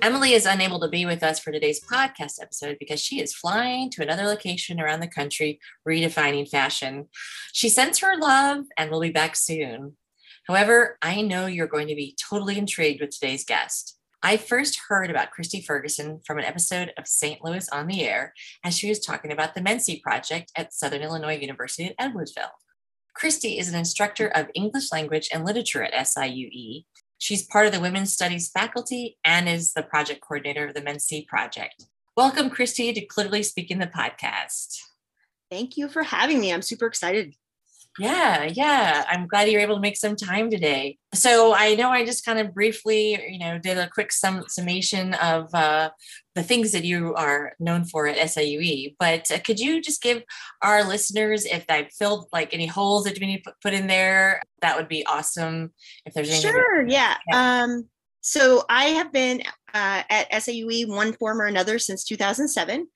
Emily is unable to be with us for today's podcast episode because she is flying to another location around the country redefining fashion. She sends her love and will be back soon. However, I know you're going to be totally intrigued with today's guest. I first heard about Christy Ferguson from an episode of St. Louis on the Air as she was talking about the Mensi Project at Southern Illinois University at Edwardsville. Christy is an instructor of English language and literature at SIUE She's part of the Women's Studies faculty and is the project coordinator of the Mensi Project. Welcome, Christy, to Cliterally Speaking the podcast. Thank you for having me. I'm super excited. Yeah, yeah. I'm glad you're able to make some time today. So I know I just kind of briefly, you know, did a quick sum, summation of uh, the things that you are known for at SIUE, but uh, could you just give our listeners, if I filled like any holes that you need to put in there, that would be awesome. If there's anything. Sure, that- yeah. yeah. Um, so I have been uh, at SIUE one form or another since 2007.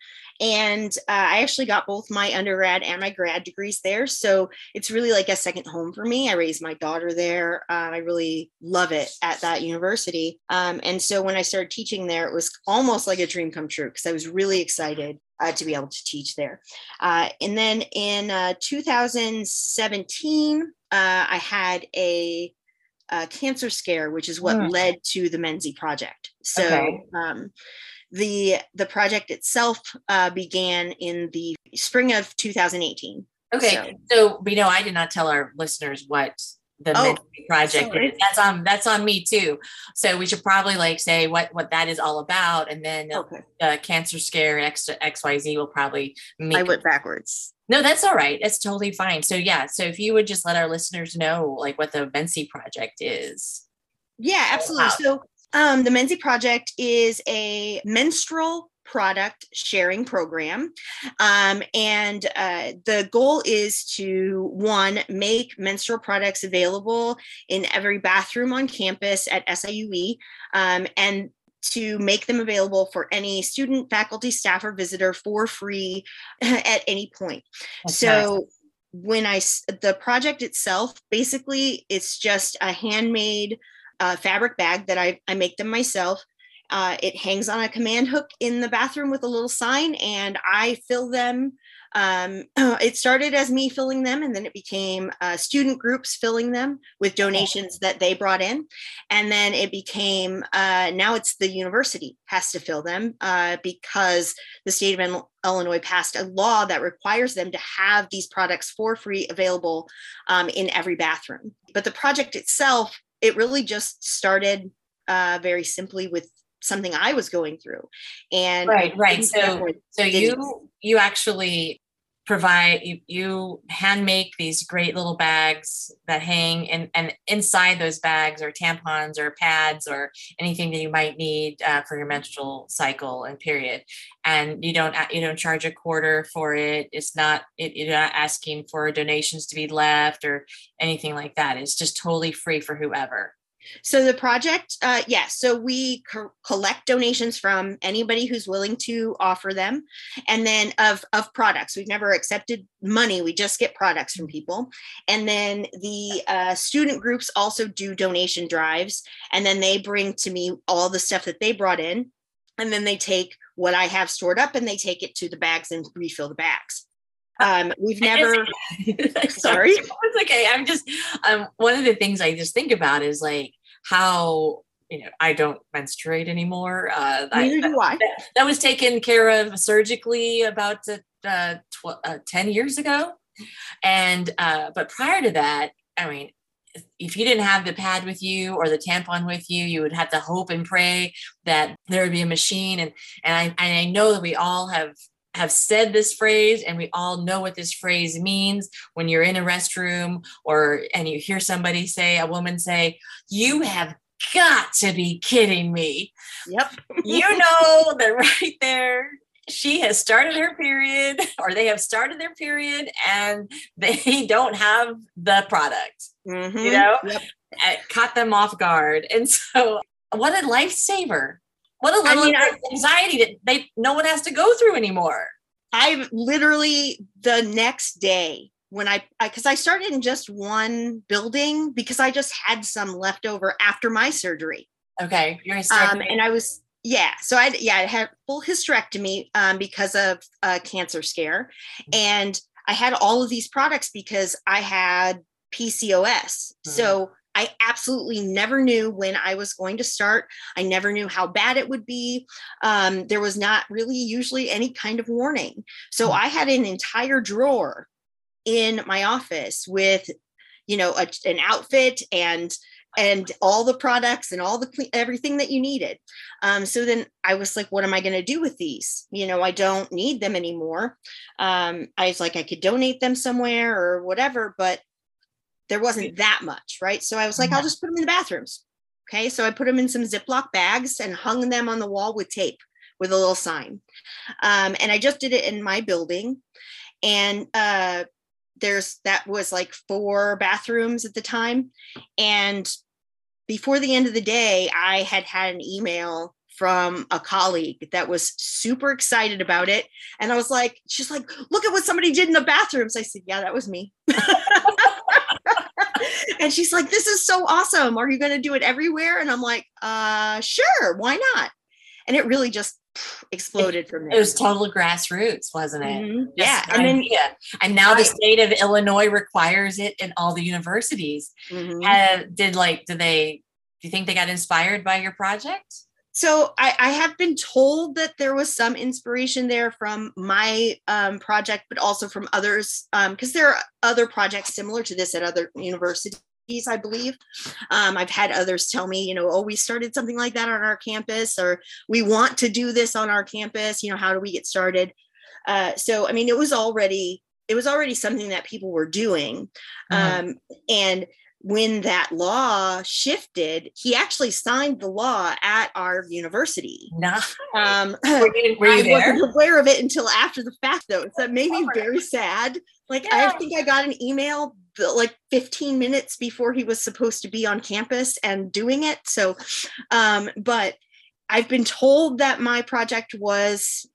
And uh, I actually got both my undergrad and my grad degrees there. So it's really like a second home for me. I raised my daughter there. Uh, I really love it at that university. Um, and so when I started teaching there, it was almost like a dream come true because I was really excited uh, to be able to teach there. Uh, and then in uh, 2017, uh, I had a, a, cancer scare, which is what mm. led to the Mensi project. So, okay. um, the the project itself uh, began in the spring of 2018. Okay, so, so we know I did not tell our listeners what the oh, project is. That's on that's on me too. So we should probably like say what what that is all about, and then okay. the cancer scare X X Y Z will probably. Make I went backwards. No, that's all right. That's totally fine. So yeah, so if you would just let our listeners know like what the Mensi project is. Yeah, absolutely. So um, the Mensi Project is a menstrual product sharing program. Um, and uh, the goal is to one, make menstrual products available in every bathroom on campus at SIUE. Um, and to make them available for any student, faculty, staff, or visitor for free at any point. That's so nice. when I the project itself, basically, it's just a handmade uh, fabric bag that I, I make them myself. Uh, it hangs on a command hook in the bathroom with a little sign, and I fill them. Um, it started as me filling them, and then it became uh, student groups filling them with donations that they brought in. And then it became uh, now it's the university has to fill them uh, because the state of Illinois passed a law that requires them to have these products for free available um, in every bathroom. But the project itself it really just started uh, very simply with something I was going through. And right, right. So, so you you actually provide you, you hand make these great little bags that hang and and inside those bags are tampons or pads or anything that you might need uh, for your menstrual cycle and period. And you don't you don't charge a quarter for it. It's not it, you're not asking for donations to be left or anything like that. It's just totally free for whoever so the project, uh, yes. Yeah, so we co- collect donations from anybody who's willing to offer them, and then of of products. We've never accepted money. We just get products from people, and then the uh, student groups also do donation drives, and then they bring to me all the stuff that they brought in, and then they take what I have stored up and they take it to the bags and refill the bags. Um, we've never. sorry. It's okay. I'm just. Um, one of the things I just think about is like how you know I don't menstruate anymore. Uh, Neither that, do I. That, that, was taken care of surgically about uh, tw- uh, ten years ago, and uh, but prior to that, I mean, if you didn't have the pad with you or the tampon with you, you would have to hope and pray that there would be a machine. And and I and I know that we all have have said this phrase and we all know what this phrase means when you're in a restroom or and you hear somebody say a woman say you have got to be kidding me. Yep. you know that right there she has started her period or they have started their period and they don't have the product mm-hmm. you know yep. caught them off guard and so what a lifesaver what a level I mean, of anxiety that they no one has to go through anymore i literally the next day when I because I, I, started in just one building because I just had some left over after my surgery. Okay, you're um, and I was yeah so i yeah i had full hysterectomy um, because of a cancer scare mm-hmm. and i had all of these products because i had pcos mm-hmm. so i absolutely never knew when i was going to start i never knew how bad it would be um, there was not really usually any kind of warning so mm-hmm. i had an entire drawer in my office with you know a, an outfit and and all the products and all the everything that you needed. Um, so then I was like, what am I going to do with these? You know, I don't need them anymore. Um, I was like, I could donate them somewhere or whatever, but there wasn't that much, right? So I was like, I'll just put them in the bathrooms. Okay. So I put them in some Ziploc bags and hung them on the wall with tape with a little sign. Um, and I just did it in my building. And uh, there's that was like four bathrooms at the time and before the end of the day i had had an email from a colleague that was super excited about it and i was like she's like look at what somebody did in the bathrooms i said yeah that was me and she's like this is so awesome are you going to do it everywhere and i'm like uh sure why not and it really just exploded from there. It was total grassroots, wasn't it? Mm-hmm. Yeah. And then, yeah. And now the state of Illinois requires it in all the universities. Mm-hmm. Uh, did like, do they, do you think they got inspired by your project? So I, I have been told that there was some inspiration there from my um, project, but also from others, because um, there are other projects similar to this at other universities I believe. Um, I've had others tell me, you know, oh, we started something like that on our campus, or we want to do this on our campus. You know, how do we get started? Uh, so, I mean, it was already it was already something that people were doing, mm-hmm. um, and when that law shifted, he actually signed the law at our university. No, um, were you, were you I there? wasn't aware of it until after the fact, though. So that made me very sad. Like yeah. I think I got an email like 15 minutes before he was supposed to be on campus and doing it. So, um, but I've been told that my project was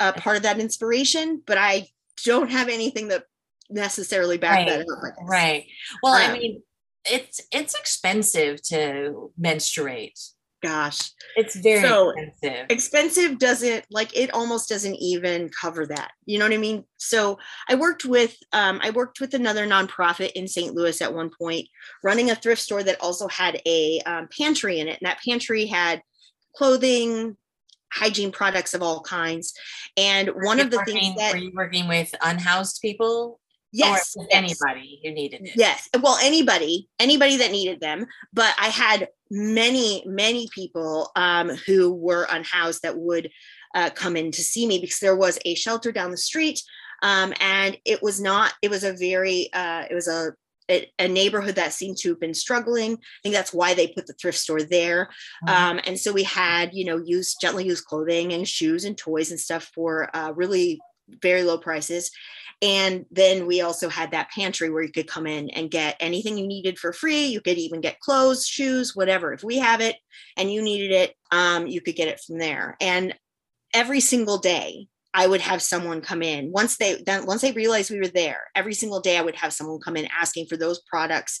a part of that inspiration, but I don't have anything that necessarily back right. that up. Right. Well, um, I mean, it's it's expensive to menstruate gosh it's very so expensive expensive doesn't like it almost doesn't even cover that you know what i mean so i worked with um, i worked with another nonprofit in st louis at one point running a thrift store that also had a um, pantry in it and that pantry had clothing hygiene products of all kinds and one of the things that were you working with unhoused people Yes, yes, anybody who needed it. Yes, well, anybody, anybody that needed them. But I had many, many people um, who were unhoused that would uh, come in to see me because there was a shelter down the street, um, and it was not. It was a very. Uh, it was a a, neighborhood that seemed to have been struggling. I think that's why they put the thrift store there. Mm-hmm. Um, and so we had, you know, used gently used clothing and shoes and toys and stuff for uh, really very low prices. And then we also had that pantry where you could come in and get anything you needed for free. You could even get clothes, shoes, whatever. If we have it and you needed it, um, you could get it from there. And every single day, I would have someone come in once they then once they realized we were there. Every single day, I would have someone come in asking for those products,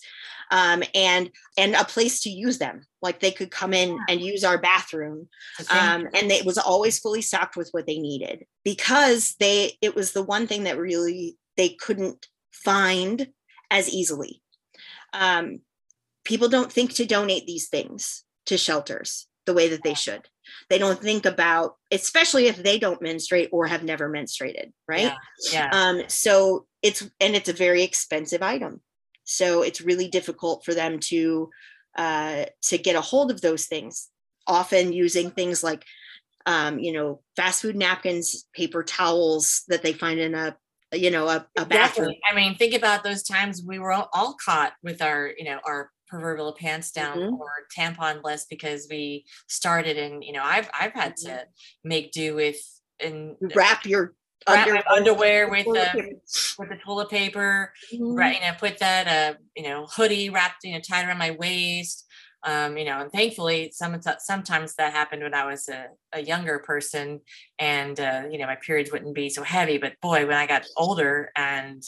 um, and and a place to use them. Like they could come in and use our bathroom, um, and it was always fully stocked with what they needed because they it was the one thing that really they couldn't find as easily. Um, people don't think to donate these things to shelters the way that they should they don't think about especially if they don't menstruate or have never menstruated right? Yeah, yeah. um so it's and it's a very expensive item. So it's really difficult for them to uh to get a hold of those things often using things like um you know fast food napkins paper towels that they find in a you know a, a bathroom. I mean think about those times we were all, all caught with our you know our proverbial pants down mm-hmm. or tamponless because we started and you know I've I've had mm-hmm. to make do with and wrap your wrap under- underwear with uh, with the toilet paper mm-hmm. right you know put that uh you know hoodie wrapped you know tied around my waist um, you know, and thankfully, some sometimes that happened when I was a, a younger person, and uh, you know, my periods wouldn't be so heavy. But boy, when I got older, and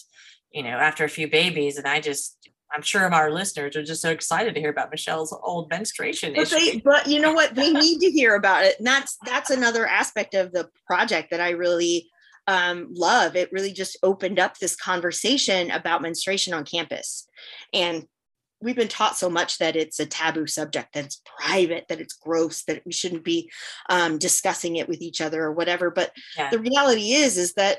you know, after a few babies, and I just I'm sure our listeners are just so excited to hear about Michelle's old menstruation but, they, but you know what? They need to hear about it. And that's that's another aspect of the project that I really um, love. It really just opened up this conversation about menstruation on campus. And we've been taught so much that it's a taboo subject, that it's private, that it's gross, that we shouldn't be um, discussing it with each other or whatever. But yeah. the reality is, is that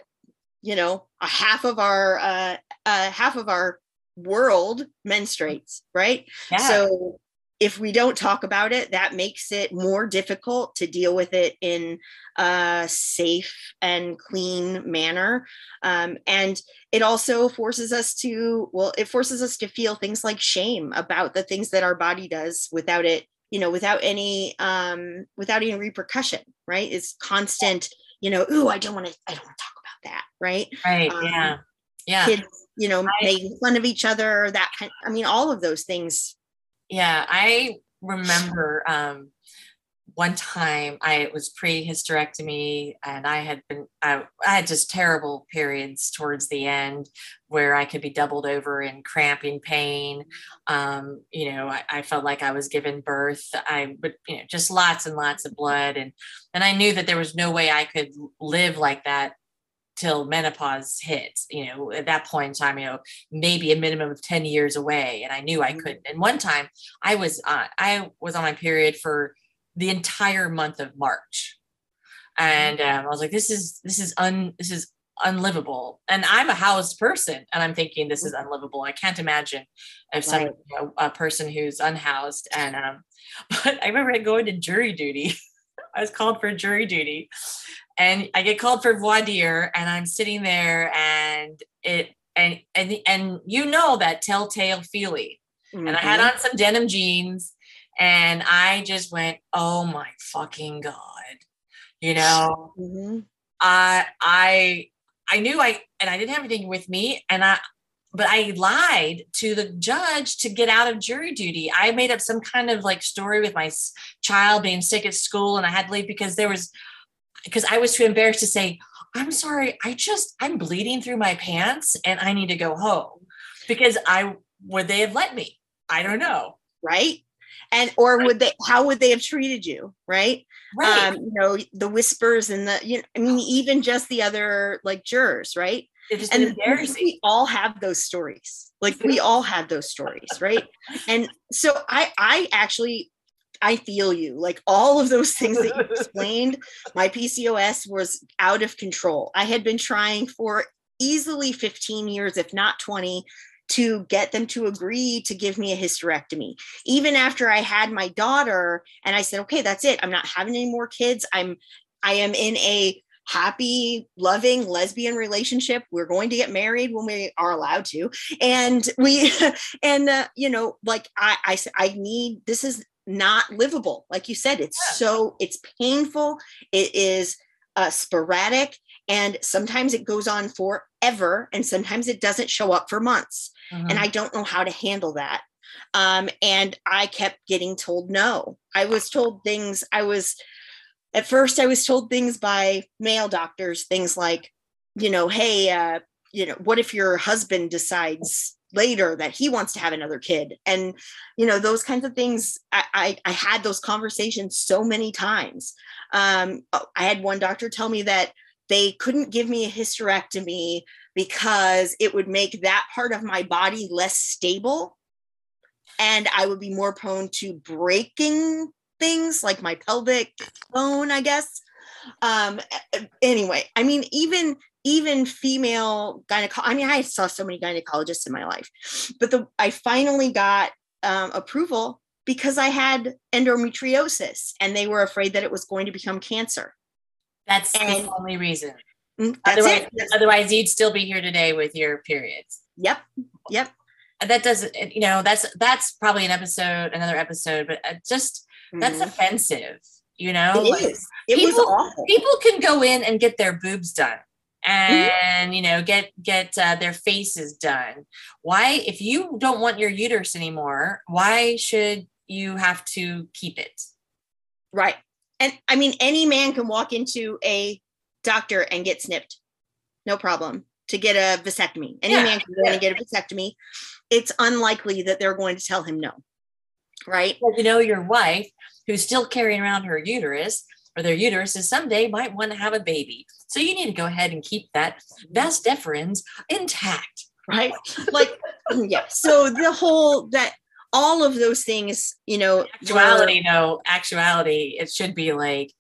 you know, a half of our uh, uh, half of our world menstruates, right? Yeah. So if we don't talk about it, that makes it more difficult to deal with it in a safe and clean manner. Um, and it also forces us to, well, it forces us to feel things like shame about the things that our body does without it, you know, without any, um, without any repercussion, right? It's constant, you know, ooh, I don't want to, I don't want to talk about that, right? Right. Um, yeah. Yeah. Kids, you know, I, making fun of each other, that kind, I mean, all of those things yeah, I remember um, one time I was pre-hysterectomy and I had been I, I, had just terrible periods towards the end where I could be doubled over in cramping pain. Um, you know, I, I, felt like I was given birth. I would, you know, just lots and lots of blood and and I knew that there was no way I could live like that till menopause hit you know at that point in time you know maybe a minimum of 10 years away and i knew i mm-hmm. couldn't and one time i was uh, i was on my period for the entire month of march and mm-hmm. um, i was like this is this is un this is unlivable and i'm a housed person and i'm thinking this is mm-hmm. unlivable i can't imagine if some right. you know, a person who's unhoused and um but i remember going to jury duty i was called for jury duty and I get called for voir dire, and I'm sitting there, and it and and and you know that telltale feely, mm-hmm. and I had mm-hmm. on some denim jeans, and I just went, "Oh my fucking god," you know. Mm-hmm. I I I knew I and I didn't have anything with me, and I but I lied to the judge to get out of jury duty. I made up some kind of like story with my child being sick at school, and I had to leave because there was because I was too embarrassed to say, I'm sorry, I just, I'm bleeding through my pants and I need to go home because I, would they have let me? I don't know. Right. And, or would they, how would they have treated you? Right. Right. Um, you know, the whispers and the, you know, I mean, even just the other like jurors, right. and we all have those stories. Like we all have those stories, right? and so I, I actually I feel you. Like all of those things that you explained, my PCOS was out of control. I had been trying for easily 15 years, if not 20, to get them to agree to give me a hysterectomy. Even after I had my daughter and I said, okay, that's it. I'm not having any more kids. I'm I am in a happy loving lesbian relationship we're going to get married when we are allowed to and we and uh, you know like i i i need this is not livable like you said it's yeah. so it's painful it is uh, sporadic and sometimes it goes on forever and sometimes it doesn't show up for months mm-hmm. and i don't know how to handle that um, and i kept getting told no i was told things i was at first i was told things by male doctors things like you know hey uh, you know what if your husband decides later that he wants to have another kid. And you know those kinds of things i i, I had those conversations so many times. Um, i had one doctor tell me that they couldn't give me a hysterectomy because it would make that part of my body less stable and i would be more prone to breaking things like my pelvic bone i guess. Um anyway i mean even even female gynecologist. I mean, I saw so many gynecologists in my life, but the I finally got um, approval because I had endometriosis, and they were afraid that it was going to become cancer. That's and, the only reason. Mm, otherwise, it. otherwise, you'd still be here today with your periods. Yep, yep. that doesn't you know that's that's probably an episode another episode but uh, just that's mm-hmm. offensive you know it like, is. It people, was awful. people can go in and get their boobs done. And mm-hmm. you know get get uh, their faces done. Why if you don't want your uterus anymore why should you have to keep it? Right. And i mean any man can walk into a doctor and get snipped. No problem. To get a vasectomy. Any yeah. man can go yeah. and get a vasectomy. It's unlikely that they're going to tell him no. Right? Well, you know your wife who's still carrying around her uterus or their uteruses someday might want to have a baby. So you need to go ahead and keep that vas deferens intact. Right. Like, yeah. So the whole that all of those things, you know, actuality, were, no, actuality, it should be like,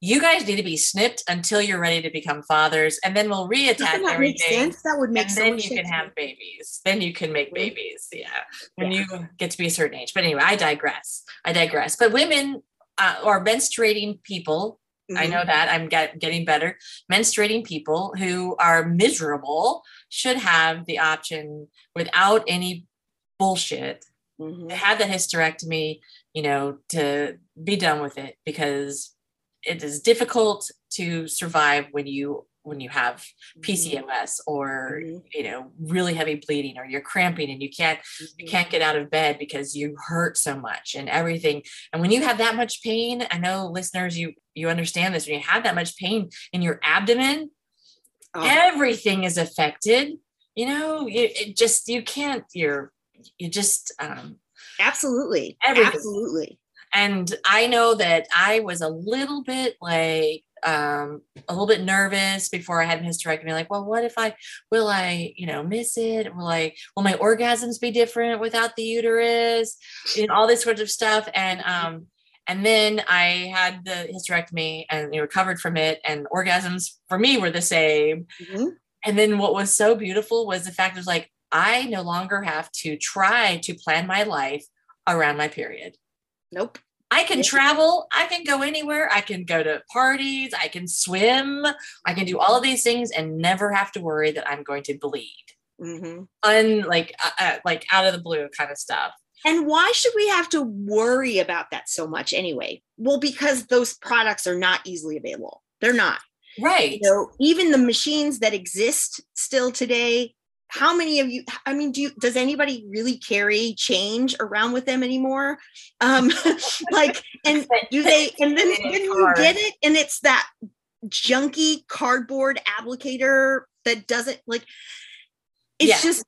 you guys need to be snipped until you're ready to become fathers, and then we'll reattach that everything. That would make sense. and so then you can have babies. Then you can make babies. Yeah, when yeah. you get to be a certain age. But anyway, I digress. I digress. But women uh, or menstruating people mm-hmm. I know that I'm get, getting better. Menstruating people who are miserable should have the option without any bullshit mm-hmm. to have the hysterectomy, you know, to be done with it because it is difficult to survive when you when you have PCOS mm-hmm. or mm-hmm. you know really heavy bleeding or you're cramping and you can't mm-hmm. you can't get out of bed because you hurt so much and everything and when you have that much pain I know listeners you you understand this when you have that much pain in your abdomen oh. everything is affected you know you, it just you can't you're you just um absolutely everything. absolutely and I know that I was a little bit like um a little bit nervous before I had a hysterectomy. Like, well, what if I will I, you know, miss it? Will I will my orgasms be different without the uterus? And all this sort of stuff. And um and then I had the hysterectomy and you recovered from it, and orgasms for me were the same. Mm-hmm. And then what was so beautiful was the fact it was like I no longer have to try to plan my life around my period. Nope. I can travel, I can go anywhere, I can go to parties, I can swim, I can do all of these things and never have to worry that I'm going to bleed. Mm-hmm. Un, like, uh, uh, like out of the blue kind of stuff. And why should we have to worry about that so much anyway? Well, because those products are not easily available. They're not. Right. You know, even the machines that exist still today how many of you i mean do you does anybody really carry change around with them anymore? Um like and do they and then, then you get it and it's that junky cardboard applicator that doesn't like it's just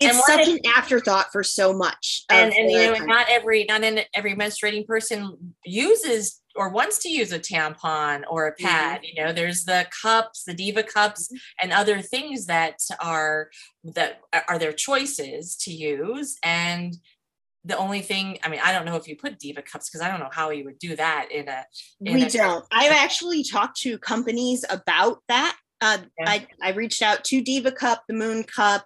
it's such an afterthought for so much and, and you know country. not every not in every menstruating person uses or wants to use a tampon or a pad mm-hmm. you know there's the cups the diva cups mm-hmm. and other things that are that are their choices to use and the only thing i mean i don't know if you put diva cups because i don't know how you would do that in a in we a, don't i've actually talked to companies about that uh, yeah. I, I reached out to diva cup the moon cup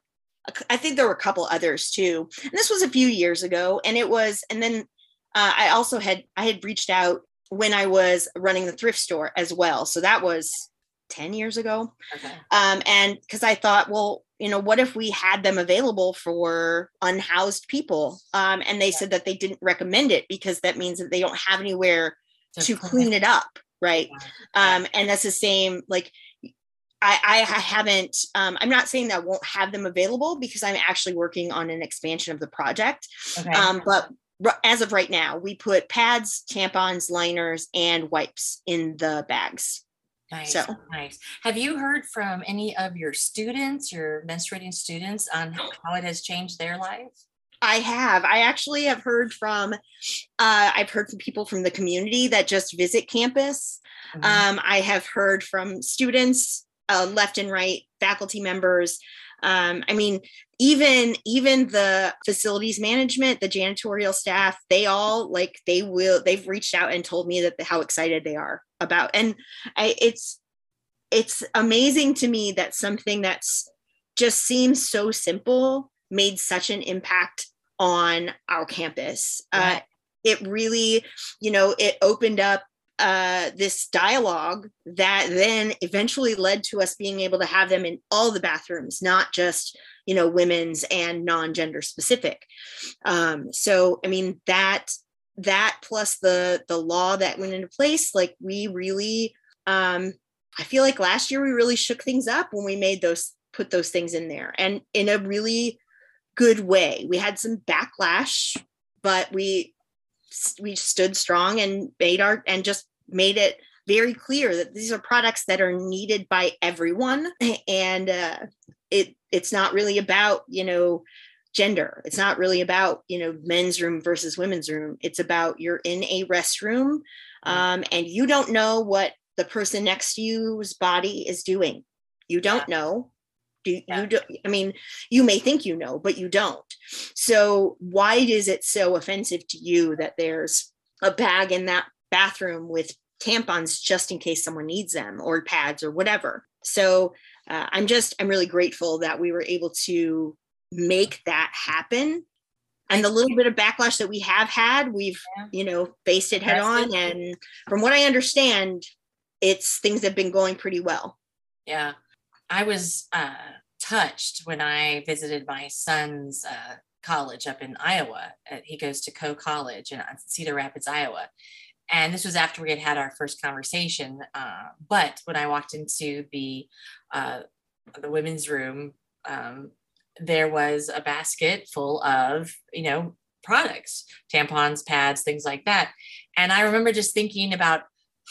I think there were a couple others too. And this was a few years ago. And it was, and then uh, I also had, I had reached out when I was running the thrift store as well. So that was 10 years ago. Okay. Um, and because I thought, well, you know, what if we had them available for unhoused people? Um, and they yeah. said that they didn't recommend it because that means that they don't have anywhere to clean it up. Right. Yeah. Um, and that's the same, like, I, I haven't, um, I'm not saying that I won't have them available because I'm actually working on an expansion of the project. Okay. Um, but as of right now, we put pads, tampons, liners, and wipes in the bags. Nice, so. nice. Have you heard from any of your students, your menstruating students, on how it has changed their lives? I have. I actually have heard from. Uh, I've heard from people from the community that just visit campus. Mm-hmm. Um, I have heard from students uh, left and right, faculty members. Um, I mean, even even the facilities management the janitorial staff they all like they will they've reached out and told me that how excited they are about and I, it's it's amazing to me that something that's just seems so simple made such an impact on our campus uh, it really you know it opened up uh, this dialogue that then eventually led to us being able to have them in all the bathrooms, not just you know women's and non-gender specific. Um, so i mean that that plus the the law that went into place like we really um i feel like last year we really shook things up when we made those put those things in there and in a really good way. We had some backlash but we we stood strong and made our and just made it very clear that these are products that are needed by everyone. And uh, it it's not really about you know gender. It's not really about you know men's room versus women's room. It's about you're in a restroom um, and you don't know what the person next to you's body is doing. You don't yeah. know do yeah. you do i mean you may think you know but you don't. So why is it so offensive to you that there's a bag in that bathroom with tampons just in case someone needs them or pads or whatever? So uh, i'm just i'm really grateful that we were able to make that happen. And the little bit of backlash that we have had we've yeah. you know faced it head on. And from what i understand it's things have been going pretty well. Yeah i was uh, touched when i visited my son's uh, college up in iowa uh, he goes to Coe college in cedar rapids iowa and this was after we had had our first conversation uh, but when i walked into the uh, the women's room um, there was a basket full of, you know, products, tampons, pads, things like that. And I remember just thinking about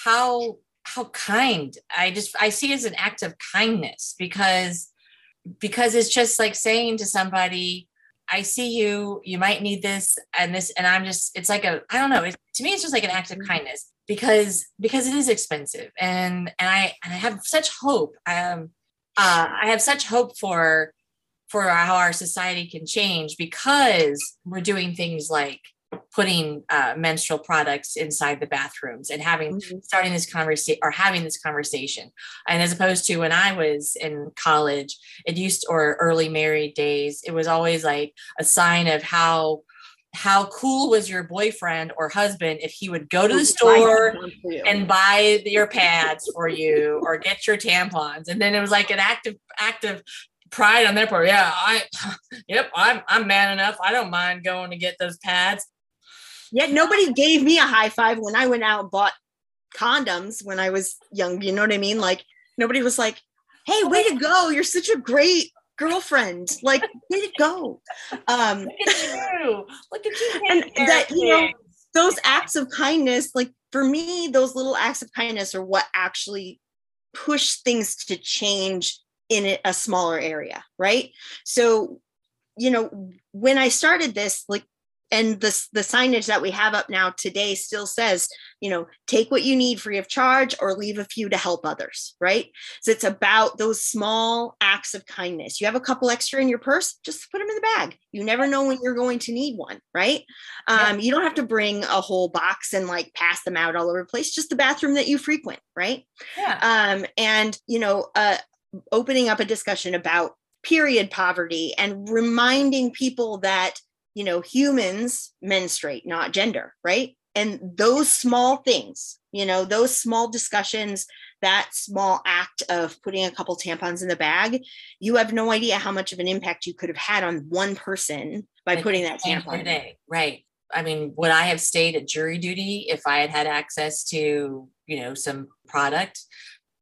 how how kind I just I see it as an act of kindness because because it's just like saying to somebody, I see you, you might need this and this, and I'm just, it's like a, I don't know, it, to me, it's just like an act of mm-hmm. kindness because, because it is expensive. And, and I, and I have such hope. Um, uh, I have such hope for for how our society can change because we're doing things like putting uh, menstrual products inside the bathrooms and having mm-hmm. starting this conversation or having this conversation and as opposed to when i was in college it used to, or early married days it was always like a sign of how how cool was your boyfriend or husband if he would go to the store and buy your pads for you or get your tampons and then it was like an active active pride on their part. Yeah, I, yep, I'm I'm man enough. I don't mind going to get those pads. Yet nobody gave me a high five when I went out and bought condoms when I was young. You know what I mean? Like nobody was like, "Hey, way to go! You're such a great girlfriend. Like, way to go. Um, Look at you. Look at you. And that, you know, those acts of kindness, like for me, those little acts of kindness are what actually push things to change in a smaller area, right? So, you know, when I started this, like, and the, the signage that we have up now today still says, you know, take what you need free of charge or leave a few to help others, right? So it's about those small acts of kindness. You have a couple extra in your purse, just put them in the bag. You never know when you're going to need one, right? Um, You don't have to bring a whole box and like pass them out all over the place, just the bathroom that you frequent, right? Yeah. Um, and, you know, uh, opening up a discussion about period poverty and reminding people that you know humans menstruate not gender right? And those small things you know those small discussions that small act of putting a couple tampons in the bag you have no idea how much of an impact you could have had on one person by putting that tampon day right. I mean would i have stayed at jury duty if i had had access to you know some product?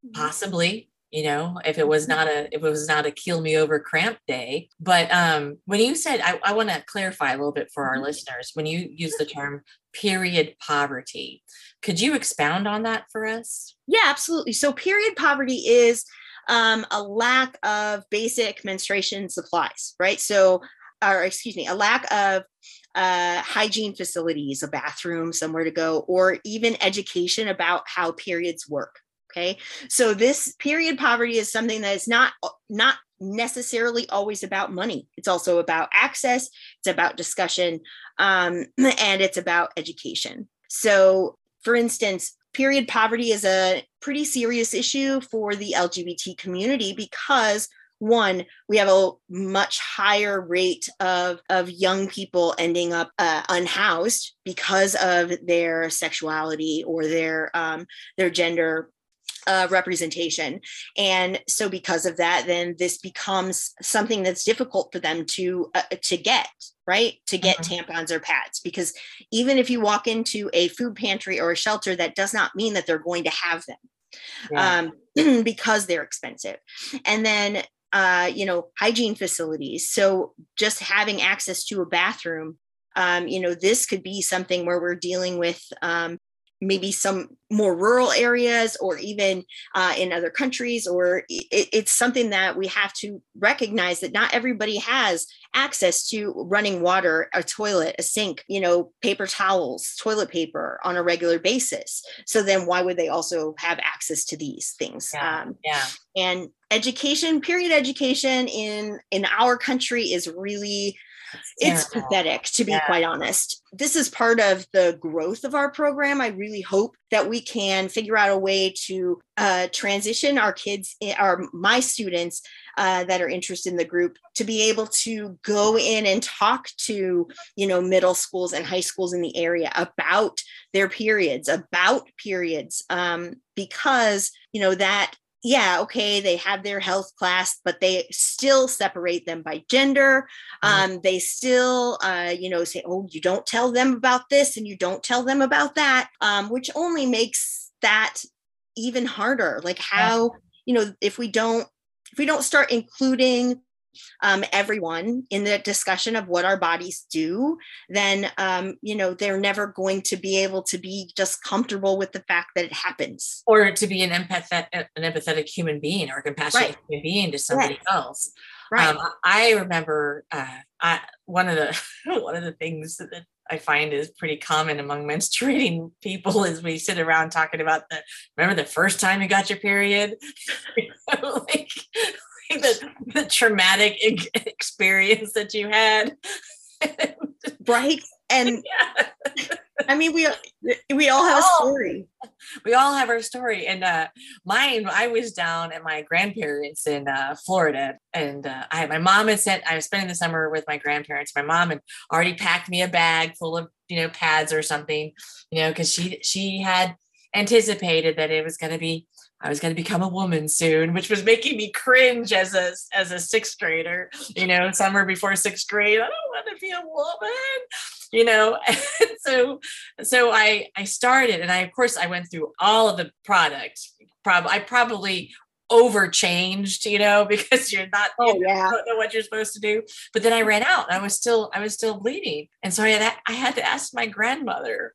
Mm-hmm. possibly you know if it was mm-hmm. not a if it was not a kill me over cramp day but um when you said i, I want to clarify a little bit for our mm-hmm. listeners when you use the term period poverty could you expound on that for us yeah absolutely so period poverty is um, a lack of basic menstruation supplies right so or excuse me a lack of uh, hygiene facilities, a bathroom, somewhere to go, or even education about how periods work. Okay. So this period poverty is something that is not not necessarily always about money. It's also about access, it's about discussion, um, and it's about education. So, for instance, period poverty is a pretty serious issue for the LGBT community because one we have a much higher rate of of young people ending up uh, unhoused because of their sexuality or their um, their gender uh, representation. And so because of that, then this becomes something that's difficult for them to uh, to get right to get mm-hmm. tampons or pads because even if you walk into a food pantry or a shelter that does not mean that they're going to have them yeah. um, because they're expensive and then uh, you know hygiene facilities so just having access to a bathroom um, you know this could be something where we're dealing with um, maybe some more rural areas or even uh, in other countries or it, it's something that we have to recognize that not everybody has access to running water a toilet a sink you know paper towels toilet paper on a regular basis so then why would they also have access to these things yeah, um, yeah. and education period education in in our country is really it's pathetic to be yeah. quite honest. This is part of the growth of our program. I really hope that we can figure out a way to uh, transition our kids our my students uh, that are interested in the group to be able to go in and talk to you know middle schools and high schools in the area about their periods about periods um, because you know that yeah, okay, they have their health class, but they still separate them by gender. Mm-hmm. Um, they still, uh, you know, say, oh, you don't tell them about this and you don't tell them about that, um, which only makes that even harder. Like how, you know, if we don't, if we don't start including um, everyone in the discussion of what our bodies do, then um, you know they're never going to be able to be just comfortable with the fact that it happens, or to be an empathetic, an empathetic human being or a compassionate right. human being to somebody right. else. Right. Um, I remember uh, I, one of the one of the things that I find is pretty common among menstruating people is we sit around talking about the remember the first time you got your period like the, the traumatic experience that you had. right. And yeah. I mean, we we all have a story. We all have our story, and uh, mine. I was down at my grandparents in uh, Florida, and uh, I my mom had sent. I was spending the summer with my grandparents. My mom had already packed me a bag full of you know pads or something, you know, because she she had anticipated that it was going to be I was going to become a woman soon, which was making me cringe as a as a sixth grader. You know, summer before sixth grade, I don't want to be a woman. You know, and so so I I started, and I of course I went through all of the products. Probably I probably overchanged, you know, because you're not oh, you yeah. don't know what you're supposed to do. But then I ran out. I was still I was still bleeding, and so I had I had to ask my grandmother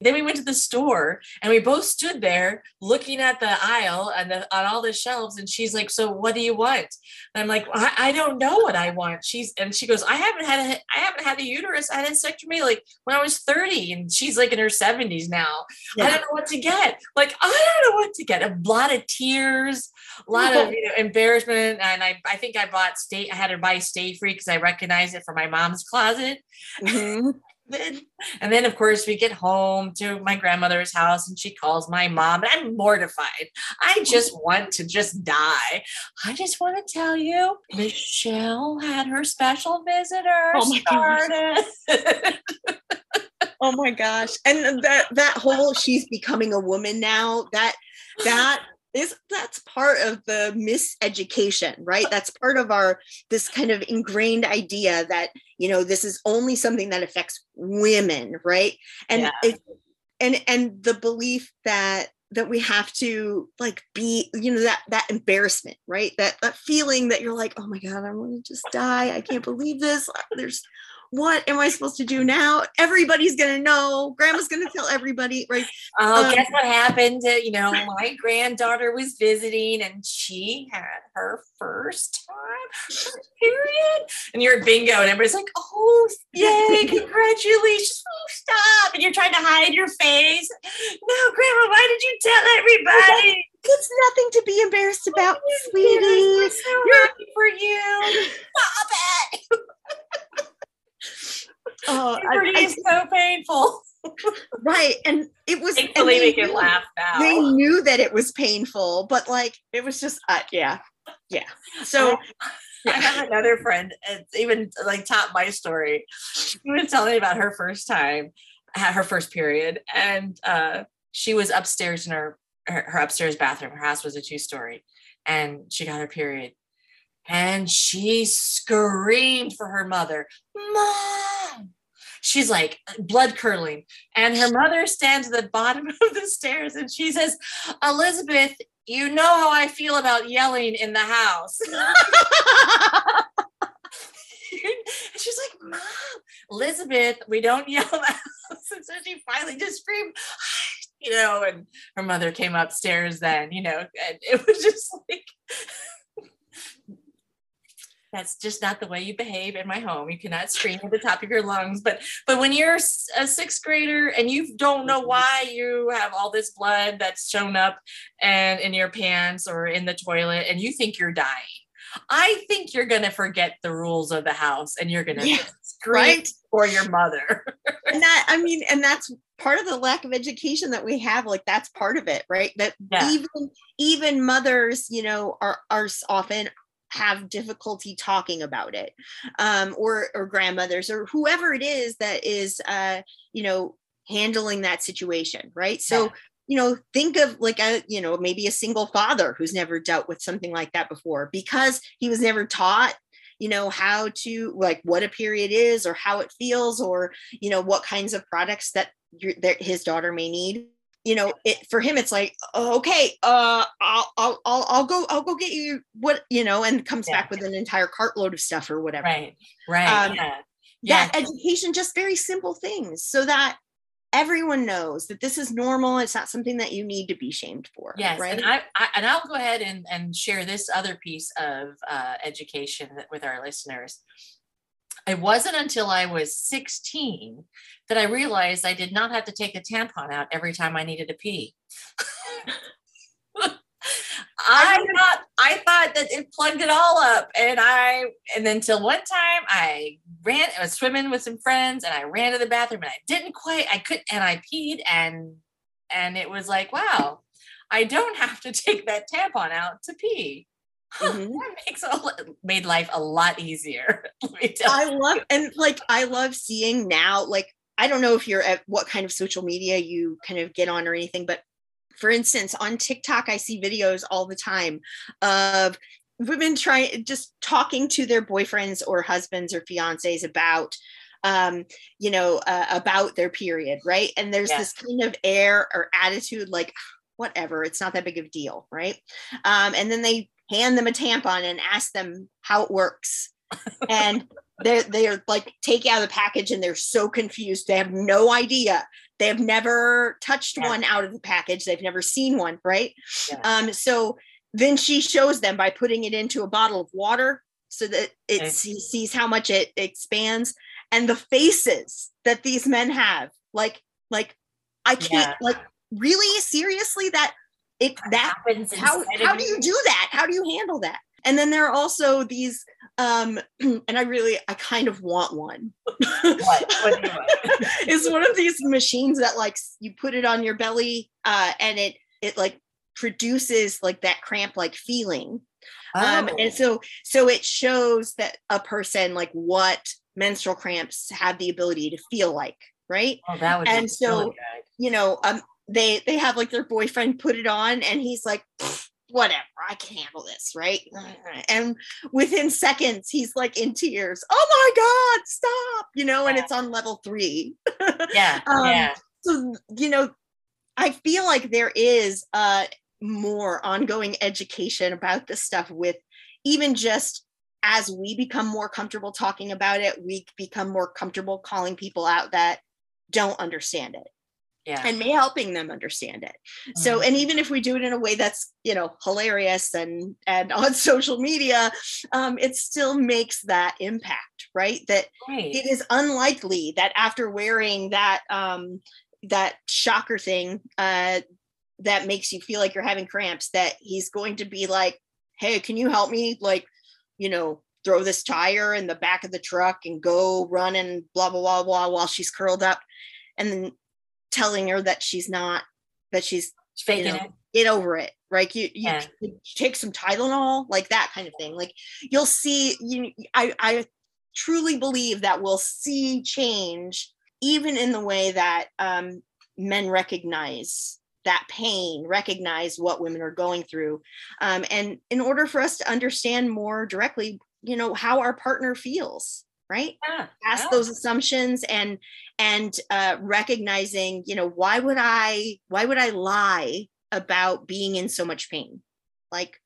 then we went to the store and we both stood there looking at the aisle and the, on all the shelves. And she's like, "So what do you want?" And I'm like, I, I, don't know what I want." She's and she goes, "I haven't had a I haven't had a uterus. I had a hysterectomy like when I was 30, and she's like in her 70s now. Yeah. I don't know what to get. Like I don't know what to get. A lot of tears, a lot of you know embarrassment, and I I think I bought state. I had her buy Stay Free because I recognized it from my mom's closet. Mm-hmm and then of course we get home to my grandmother's house and she calls my mom and I'm mortified. I just want to just die. I just want to tell you, Michelle had her special visitor oh started. oh my gosh. And that that whole she's becoming a woman now, that that is that's part of the miseducation right? That's part of our this kind of ingrained idea that you know this is only something that affects women right? And yeah. it, and and the belief that that we have to like be you know that that embarrassment right? That that feeling that you're like oh my god i want to just die. I can't believe this. There's what am I supposed to do now? Everybody's gonna know. Grandma's gonna tell everybody, right? Oh, um, guess what happened? You know, my granddaughter was visiting and she had her first time period. And you're bingo, and everybody's like, "Oh, yay! Congratulations! Oh, stop!" And you're trying to hide your face. No, Grandma, why did you tell everybody? It's nothing to be embarrassed about, sweetie. We're so happy for you. Stop it. Oh, I, is so painful. right. And it was thankfully we can laugh now. They knew that it was painful, but like it was just uh, yeah. Yeah. So I have another friend, it's even like top my story. She was telling me about her first time, her first period, and uh, she was upstairs in her her, her upstairs bathroom. Her house was a two story, and she got her period, and she screamed for her mother, "Mom!" She's like blood curdling, and her mother stands at the bottom of the stairs, and she says, "Elizabeth, you know how I feel about yelling in the house." she's like, Mom, Elizabeth, we don't yell house. And so she finally just screamed, you know, and her mother came upstairs then, you know, and it was just like, that's just not the way you behave in my home. You cannot scream at the top of your lungs. But but when you're a sixth grader and you don't know mm-hmm. why you have all this blood that's shown up and in your pants or in the toilet and you think you're dying, I think you're going to forget the rules of the house and you're going to yeah, scream right? for your mother. and that, I mean, and that's part of the lack of education that we have. Like that's part of it, right? That yeah. even, even mothers, you know, are, are often have difficulty talking about it um, or or grandmothers or whoever it is that is uh, you know handling that situation right? So yeah. you know think of like a you know maybe a single father who's never dealt with something like that before because he was never taught you know how to like what a period is or how it feels or you know what kinds of products that, your, that his daughter may need you know it for him it's like oh, okay uh I'll, I'll i'll i'll go i'll go get you what you know and comes yeah. back with an entire cartload of stuff or whatever right right um, yeah. yeah. that education just very simple things so that everyone knows that this is normal it's not something that you need to be shamed for yes right and I, I and i'll go ahead and and share this other piece of uh, education with our listeners it wasn't until i was 16 that i realized i did not have to take a tampon out every time i needed to pee I thought I thought that it plugged it all up, and I and then until one time I ran. I was swimming with some friends, and I ran to the bathroom, and I didn't quite. I couldn't, and I peed, and and it was like, wow, I don't have to take that tampon out to pee. Mm-hmm. that makes a, made life a lot easier. I love and like I love seeing now. Like I don't know if you're at what kind of social media you kind of get on or anything, but for instance, on TikTok, I see videos all the time of women trying just talking to their boyfriends or husbands or fiancés about um you know uh, about their period right and there's yeah. this kind of air or attitude like whatever it's not that big of a deal right um and then they hand them a tampon and ask them how it works and they're they're like take out of the package and they're so confused they have no idea they have never touched yeah. one out of the package they've never seen one right yeah. um so then she shows them by putting it into a bottle of water so that it okay. sees how much it expands and the faces that these men have like like i can't yeah. like really seriously that it that, that how how do you? do that? How do you handle that? And then there are also these um and i really i kind of want one. What? What it's one of these machines that like you put it on your belly uh and it it like produces like that cramp like feeling oh. um and so so it shows that a person like what menstrual cramps have the ability to feel like right? Oh, that would and so really you know um they they have like their boyfriend put it on and he's like whatever, I can handle this, right? And within seconds, he's like in tears. Oh my God, stop, you know, yeah. and it's on level three. yeah. um, yeah. So, you know, I feel like there is uh, more ongoing education about this stuff with even just as we become more comfortable talking about it, we become more comfortable calling people out that don't understand it yeah. and me helping them understand it mm-hmm. so and even if we do it in a way that's you know hilarious and and on social media um, it still makes that impact right that right. it is unlikely that after wearing that um, that shocker thing uh, that makes you feel like you're having cramps that he's going to be like hey can you help me like you know throw this tire in the back of the truck and go run and blah blah blah blah while she's curled up and then telling her that she's not that she's faking you know, it. Get over it. Right. You, you, yeah. you take some Tylenol, like that kind of thing. Like you'll see, you I, I truly believe that we'll see change even in the way that um, men recognize that pain recognize what women are going through um, and in order for us to understand more directly you know how our partner feels right yeah, ask yeah. those assumptions and and uh, recognizing you know why would i why would i lie about being in so much pain like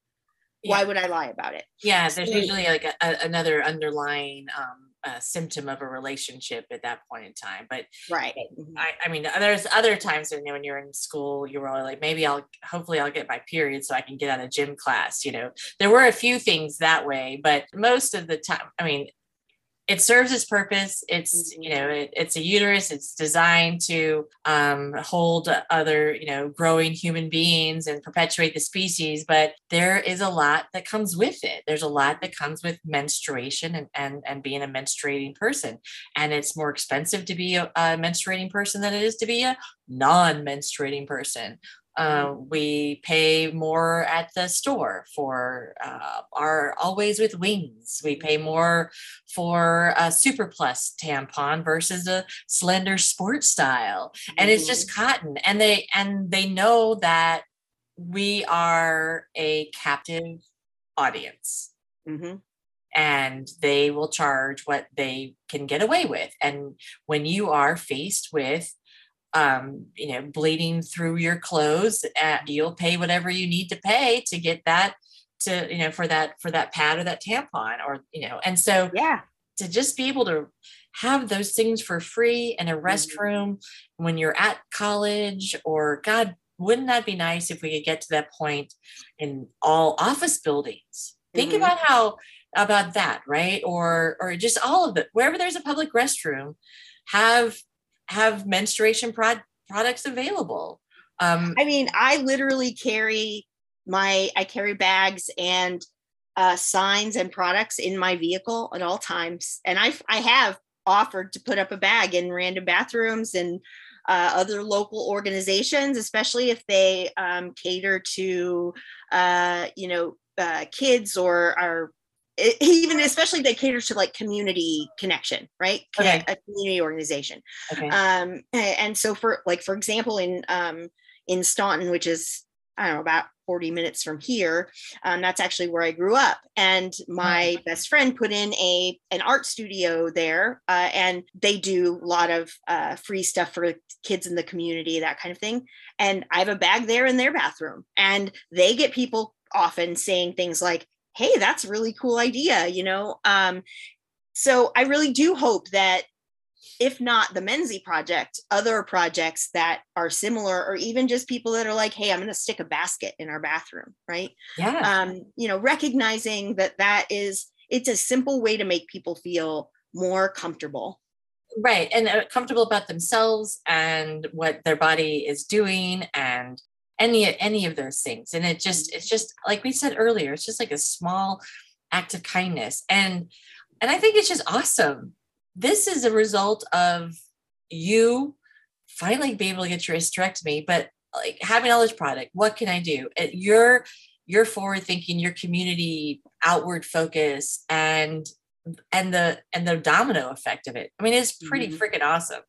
yeah. why would i lie about it yeah there's usually like a, a, another underlying um, symptom of a relationship at that point in time. But right, mm-hmm. I, I, mean, there's other times when, you know, when you're in school, you're all like, maybe I'll, hopefully, I'll get my period so I can get out of gym class. You know, there were a few things that way, but most of the time, I mean, it serves its purpose. It's you know it, it's a uterus. It's designed to um, hold other you know growing human beings and perpetuate the species. But there is a lot that comes with it. There's a lot that comes with menstruation and and, and being a menstruating person. And it's more expensive to be a, a menstruating person than it is to be a non-menstruating person. Uh, we pay more at the store for uh, our Always with Wings. We pay more for a Super Plus tampon versus a slender sport style, and it's just mm-hmm. cotton. And they and they know that we are a captive audience. Mm-hmm and they will charge what they can get away with. And when you are faced with um, you know, bleeding through your clothes, uh, you'll pay whatever you need to pay to get that to, you know, for that, for that pad or that tampon or, you know, and so, yeah, to just be able to have those things for free in a mm-hmm. restroom mm-hmm. when you're at college or God, wouldn't that be nice if we could get to that point in all office buildings? Think mm-hmm. about how about that, right? Or or just all of it. Wherever there's a public restroom, have have menstruation prod- products available. Um, I mean, I literally carry my I carry bags and uh, signs and products in my vehicle at all times, and I I have offered to put up a bag in random bathrooms and uh, other local organizations, especially if they um, cater to uh, you know uh, kids or are it, even especially they cater to like community connection right? Okay. a community organization. Okay. um and so for like for example in um in staunton which is i don't know about 40 minutes from here um, that's actually where i grew up. And my best friend put in a an art studio there uh, and they do a lot of uh, free stuff for kids in the community that kind of thing. And i have a bag there in their bathroom. And they get people often saying things like hey that's a really cool idea you know um, so i really do hope that if not the Mensi Project other projects that are similar or even just people that are like hey i'm going to stick a basket in our bathroom right? Yeah um, you know recognizing that that is it's a simple way to make people feel more comfortable. Right and uh, comfortable about themselves and what their body is doing and any any of those things. And it just it's just like we said earlier it's just like a small act of kindness. And and i think it's just awesome. This is a result of you finally being able to get your hysterectomy but like having all this product what can i do? You're you're forward thinking your community outward focus and and the and the domino effect of it. I mean it's pretty mm-hmm. freaking awesome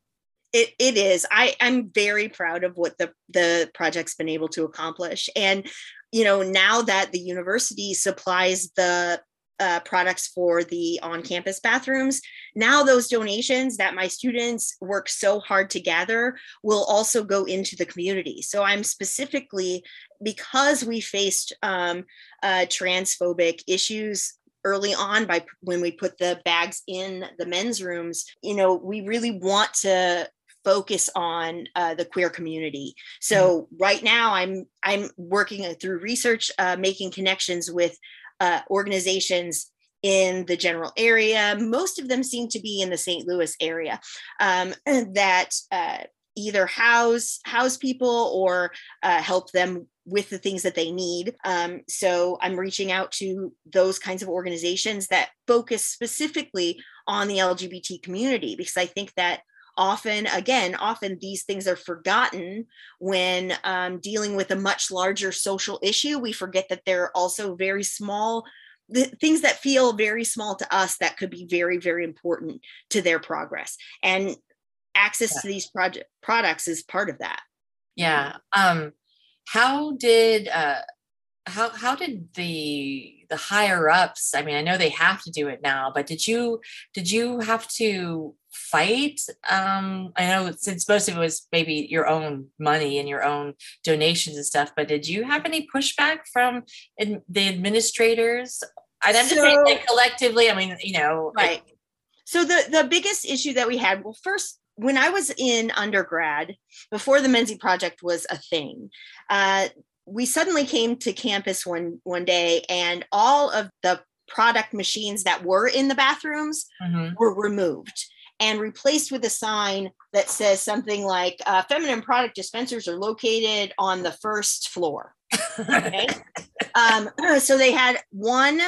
it, it is. I i'm very proud of what the the project's been able to accomplish. And you know now that the university supplies the uh, products for the on-campus bathrooms now those donations that my students work so hard to gather will also go into the community. So i'm specifically because we faced um, uh, transphobic issues early on by when we put the bags in the men's rooms you know we really want to focus on uh, the queer community. So mm-hmm. right now, I'm I'm working through research, uh, making connections with uh, organizations in the general area. Most of them seem to be in the St. Louis area um, that uh, either house house people or uh, help them with the things that they need. Um, so I'm reaching out to those kinds of organizations that focus specifically on the LGBT community because I think that often again often these things are forgotten when um, dealing with a much larger social issue we forget that there are also very small the things that feel very small to us that could be very very important to their progress and access yeah. to these project products is part of that Yeah. Um, how did uh, how how did the the higher ups? I mean, I know they have to do it now, but did you did you have to fight? Um, I know since most of it was maybe your own money and your own donations and stuff, but did you have any pushback from in, the administrators? And have so, to say like collectively. I mean, you know, right. It, so the the biggest issue that we had, well, first when I was in undergrad, before the Mensi Project was a thing, uh, we suddenly came to campus one one day, and all of the product machines that were in the bathrooms mm-hmm. were removed and replaced with a sign that says something like uh, feminine product dispensers are located on the first floor okay um, so they had one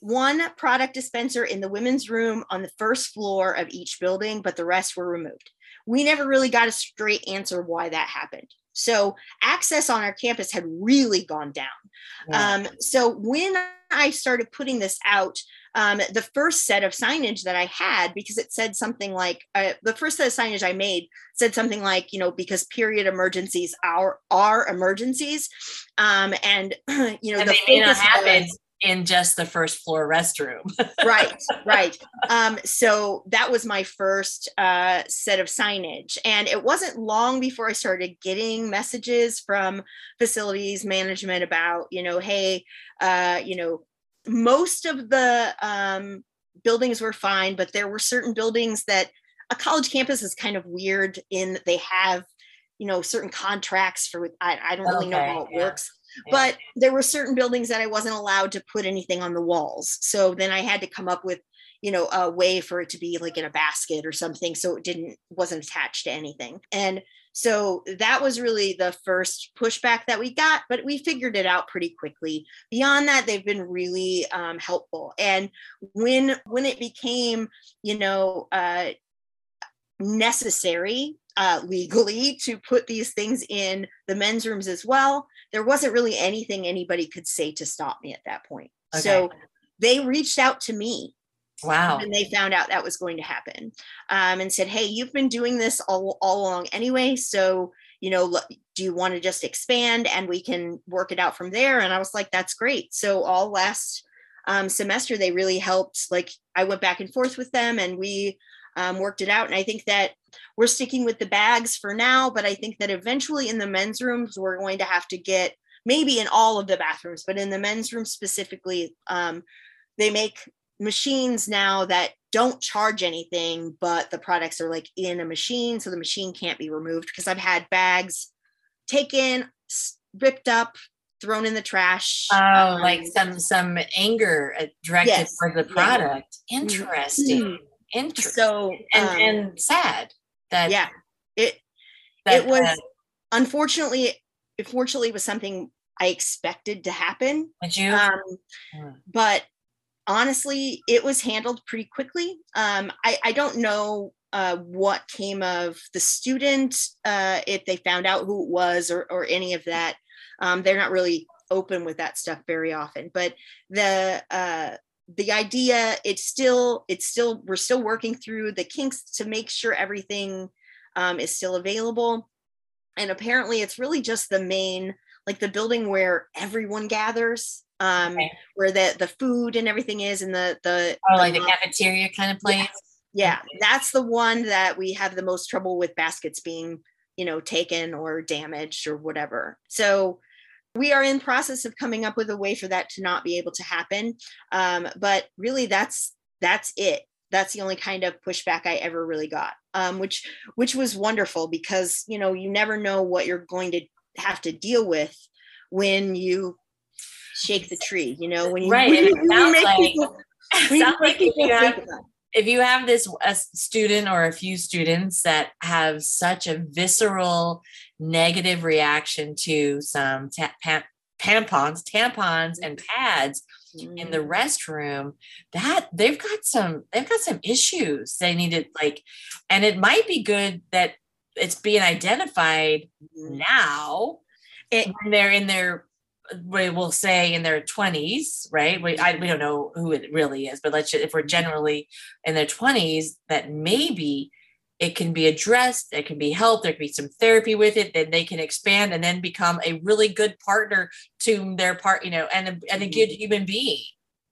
one product dispenser in the women's room on the first floor of each building, but the rest were removed. We never really got a straight answer why that happened. So access on our campus had really gone down. Um, so when I started putting this out, um, the first set of signage that I had, because it said something like uh, the first set of signage I made said something like, you know, because period emergencies are are emergencies, um, and you know and the they may not happen. Was, in just the first floor restroom. right, right. Um, so that was my first uh, set of signage. And it wasn't long before I started getting messages from facilities management about, you know, hey, uh, you know, most of the um, buildings were fine, but there were certain buildings that a college campus is kind of weird in that they have, you know, certain contracts for, I, I don't really okay, know how it yeah. works but there were certain buildings that I wasn't allowed to put anything on the walls. So then I had to come up with, you know, a way for it to be like in a basket or something. So it didn't, wasn't attached to anything. And so that was really the first pushback that we got, but we figured it out pretty quickly. Beyond that, they've been really um, helpful. And when when it became, you know, uh, necessary uh, legally to put these things in the men's rooms as well. There wasn't really anything anybody could say to stop me at that point. Okay. So they reached out to me. Wow. And they found out that was going to happen um, and said, Hey, you've been doing this all, all along anyway. So, you know, do you want to just expand and we can work it out from there? And I was like, That's great. So, all last um, semester, they really helped. Like, I went back and forth with them and we um, worked it out. And I think that we're sticking with the bags for now, but I think that eventually in the men's rooms, we're going to have to get maybe in all of the bathrooms, but in the men's room specifically, um, they make machines now that don't charge anything, but the products are like in a machine. So the machine can't be removed because I've had bags taken, ripped up, thrown in the trash. Oh, um, like some some anger uh, directed yes, for the product. Yeah. Interesting. Mm-hmm. Interesting. So and, um, and sad that yeah it that, it was uh, unfortunately unfortunately was something I expected to happen. Did you? Um, hmm. But honestly, it was handled pretty quickly. Um, I, I don't know uh, what came of the student, uh, if they found out who it was or, or any of that. Um, they're not really open with that stuff very often. But the uh, the idea it's still it's still we're still working through the kinks to make sure everything um, is still available and apparently it's really just the main like the building where everyone gathers um okay. where the the food and everything is and the the oh like the, the cafeteria kind of place? Yeah, yeah that's the one that we have the most trouble with baskets being you know taken or damaged or whatever. So we are in process of coming up with a way for that to not be able to happen. Um, but really that's that's it. That's the only kind of pushback i ever really got um, which which was wonderful because you know you never know what you're going to have to deal with when you shake the tree you know when you, right. when, when you make like, people, when you make people have, if you have this a student or a few students that have such a visceral negative reaction to some ta- pa- tampons tampons and pads in the mm. restroom that they've got some they've got some issues they need to like and it might be good that it's being identified mm-hmm. now it, when they're in their we will say in their 20s, right? We, I, we don't know who it really is, but let's just, if we're generally in their 20s, that maybe it can be addressed, it can be helped, there can be some therapy with it, then they can expand and then become a really good partner to their part, you know, and a, and a mm-hmm. good human being.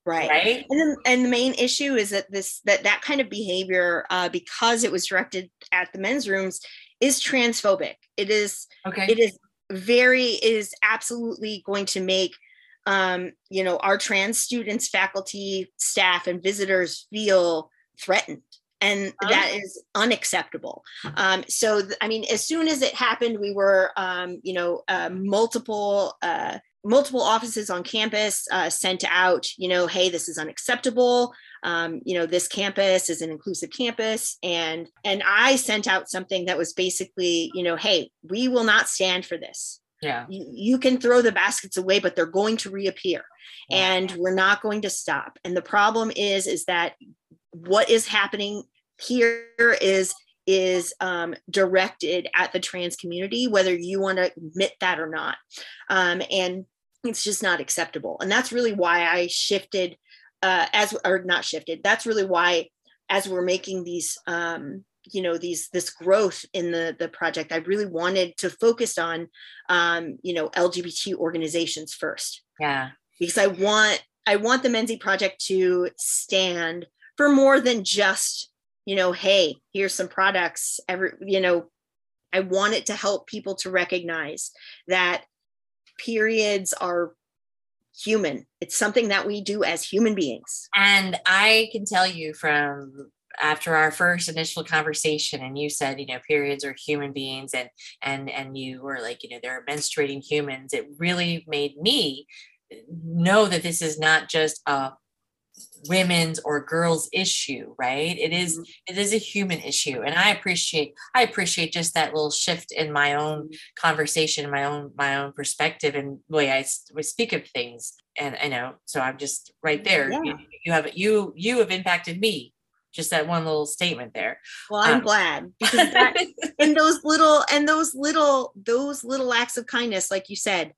Right. right. And then, and the main issue is that this that that kind of behavior, uh, because it was directed at the men's rooms, is transphobic. It is okay. It is very is absolutely going to make um, you know our trans students, faculty, staff, and visitors feel threatened. And oh. that is unacceptable. Um, so th- i mean as soon as it happened we were um, you know uh, multiple uh, multiple offices on campus uh, sent out you know hey this is unacceptable um, you know this campus is an inclusive campus and and i sent out something that was basically you know hey we will not stand for this yeah you, you can throw the baskets away but they're going to reappear yeah. and we're not going to stop and the problem is is that what is happening here is is um, directed at the trans community, whether you want to admit that or not. Um, and it's just not acceptable. And that's really why I shifted, uh, as or not shifted. That's really why, as we're making these, um, you know, these this growth in the the project, I really wanted to focus on, um, you know, LGBT organizations first. Yeah, because I want I want the Mensi Project to stand for more than just you know hey here's some products every you know i want it to help people to recognize that periods are human. It's something that we do as human beings. And i can tell you from after our first initial conversation and you said you know periods are human beings and and and you were like you know they're menstruating humans it really made me know that this is not just a women's or girls issue right it is, mm-hmm. it is a human issue and i appreciate i appreciate just that little shift in my own mm-hmm. conversation my own my own perspective and way i speak of things and i know so i'm just right there yeah. you, you have you you have impacted me just that one little statement there well i'm um, glad because that, and those little and those little those little acts of kindness like you said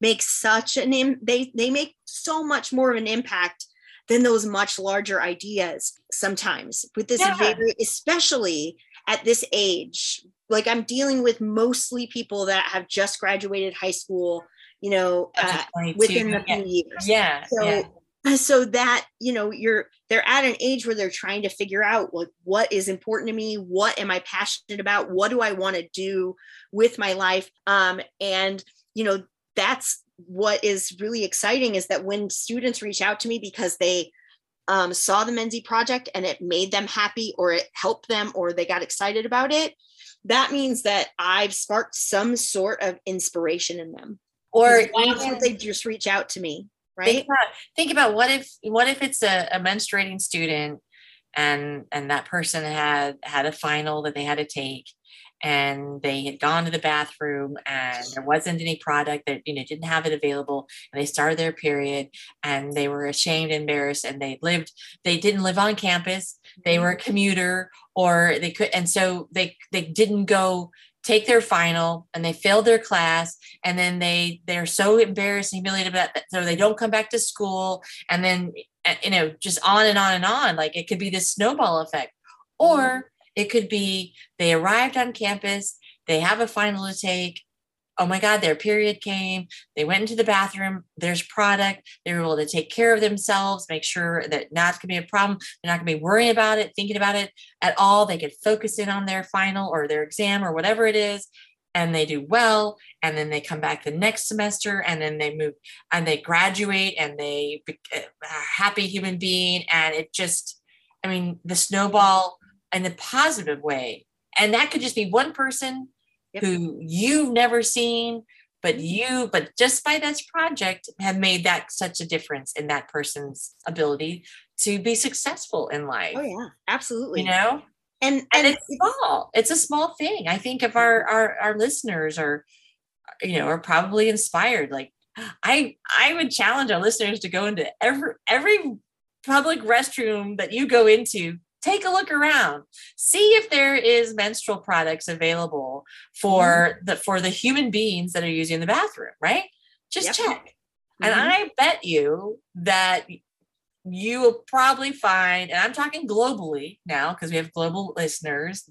make such an Im- they they make so much more of an impact than those much larger ideas sometimes with this yeah. very especially at this age like i'm dealing with mostly people that have just graduated high school you know uh, within the few years yeah so yeah. so that you know you're they're at an age where they're trying to figure out like what is important to me what am i passionate about what do i want to do with my life um and you know that's what is really exciting is that when students reach out to me because they um, saw the Mensi Project and it made them happy or it helped them or they got excited about it, that means that I've sparked some sort of inspiration in them. Or even, they just reach out to me, right? Think about, think about what if what if it's a, a menstruating student and and that person had had a final that they had to take and they had gone to the bathroom and there wasn't any product that you know didn't have it available and they started their period and they were ashamed embarrassed and they lived they didn't live on campus they were a commuter or they could and so they they didn't go take their final and they failed their class and then they they're so embarrassed and humiliated about that so they don't come back to school and then eh, you know just on and on and on like it could be this snowball effect. Or it could be they arrived on campus, they have a final to take. Oh my God, their period came. They went into the bathroom. There's product. They were able to take care of themselves, make sure that not going to be a problem. They're not going to be worrying about it, thinking about it at all. They could focus in on their final or their exam or whatever it is and they do well and then they come back the next semester and then they move and they graduate and they be eh, a happy human being and it just i mean the snowball in a positive way. And that could just be one person yep. who you've never seen, but you, but just by this project, have made that such a difference in that person's ability to be successful in life. Oh yeah, absolutely. You know, and and, and it's small. It's a small thing. I think if our our our listeners are, you know, are probably inspired. Like I I would challenge our listeners to go into every every public restroom that you go into take a look around see if there is menstrual products available for mm. the for the human beings that are using the bathroom right just yep. check mm-hmm. and i bet you that you will probably find and i'm talking globally now because we have global listeners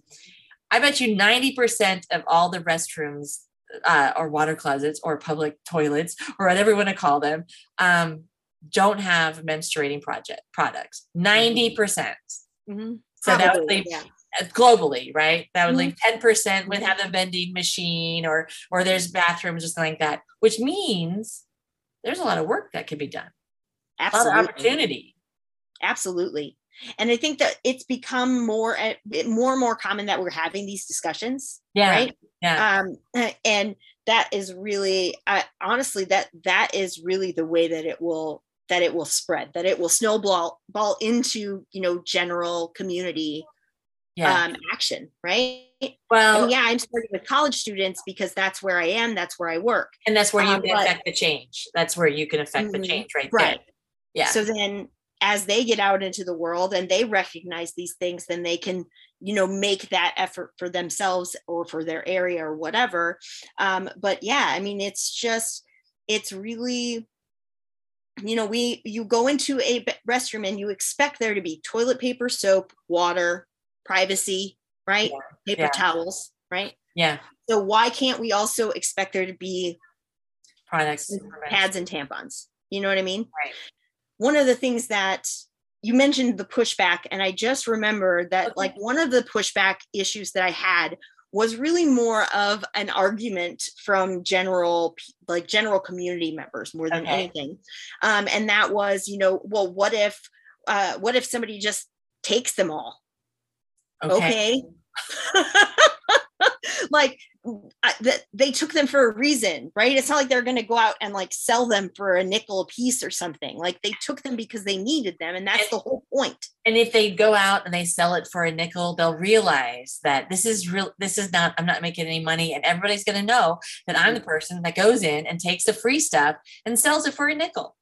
I bet you 90% of all the restrooms uh, or water closets or public toilets or whatever you want to call them um, don't have menstruating project products. 90%. Percent mm-hmm. So that would leave yeah. Uh, globally, right? That would leave 10% mm-hmm. would have a vending machine or or there's bathrooms or something like that, which means there's a lot of work that could be done. Absolutely. A lot of opportunity. Absolutely. And I think that it's become more eh, more and more common that we're having these discussions. Yeah. Right. Yeah. Um, and that is really, uh, honestly, that that is really the way that it will that it will spread, that it will snowball ball into you know general community yeah. um, action, right? Well, and yeah, I'm starting with college students because that's where I am, that's where I work, and that's where you um, can but, affect the change. That's where you can affect mm-hmm, the change, right? Right. There. Yeah. So then, as they get out into the world and they recognize these things, then they can, you know, make that effort for themselves or for their area or whatever. Um, but yeah, I mean, it's just, it's really you know we you go into a restroom and you expect there to be toilet paper soap water privacy, right? Yeah. Paper yeah. towels, right? Yeah. So why can't we also expect there to be products, pads and tampons? You know what I mean? Right. One of the things that you mentioned the pushback, and I just remember that okay. like one of the pushback issues that I had was really more of an argument from general like general community members more than okay. anything um, and that was you know well what if uh, what if somebody just takes them all okay, okay. like that they took them for a reason right it's not like they're going to go out and like sell them for a nickel a piece or something like they took them because they needed them and that's and, the whole point. and if they go out and they sell it for a nickel they'll realize that this is real this is not i'm not making any money and everybody's going to know that i'm the mm-hmm. person that goes in and takes the free stuff and sells it for a nickel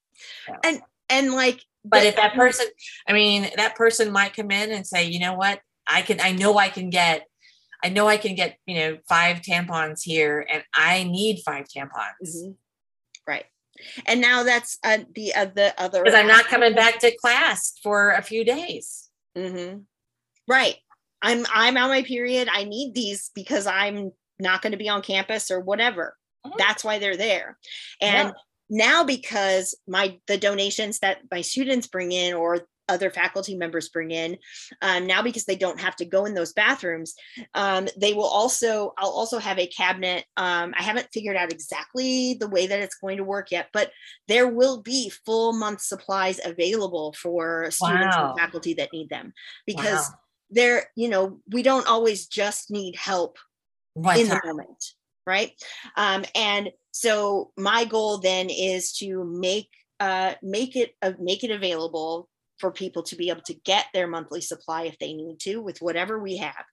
so. and and like but if that person i mean that person might come in and say you know what I can, I know I can get, I know I can get, you know, five tampons here and I need five tampons. Mm-hmm. Right. And now that's uh, the, uh, the other, because I'm not coming back to class for a few days. Mm-hmm. Right. I'm, I'm on my period. I need these because I'm not going to be on campus or whatever. Mm-hmm. That's why they're there. And yeah now because my the donations that my students bring in or other faculty members bring in um, now because they don't have to go in those bathrooms um, they will also i'll also have a cabinet um, i haven't figured out exactly the way that it's going to work yet but there will be full month supplies available for students wow. and faculty that need them because wow. they're you know we don't always just need help right in the moment right um, and so my goal then is to make uh, make it uh, make it available for people to be able to get their monthly supply if they need to with whatever we have.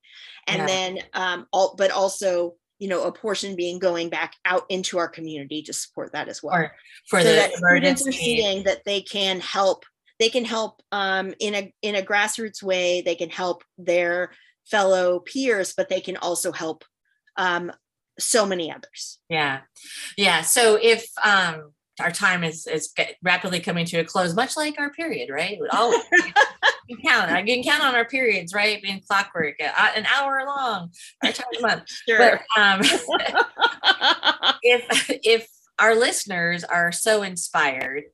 And yeah. then um all but also you know a portion being going back out into our community to support that as well. Or for so the that students are seeing that they can help they can help um, in a in a grassroots way they can help their fellow peers but they can also help um, so many others. Yeah. Yeah. So if um our time is is rapidly coming to a close, much like our period, right? Oh, you count. I can count on our periods, right? Being clockwork, uh, an hour long, our time a month. Sure. But, um, if if our listeners are so inspired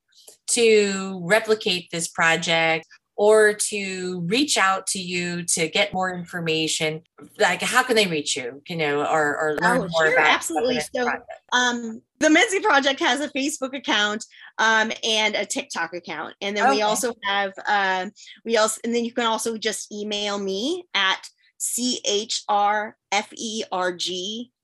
to replicate this project or to reach out to you to get more information. Like how can they reach you you know or, or learn oh, more sure, about absolutely. so um, the Mensi Project has a Facebook account um, and a TikTok account, and then okay. we also have um, we also and then you can also just email me at chrferg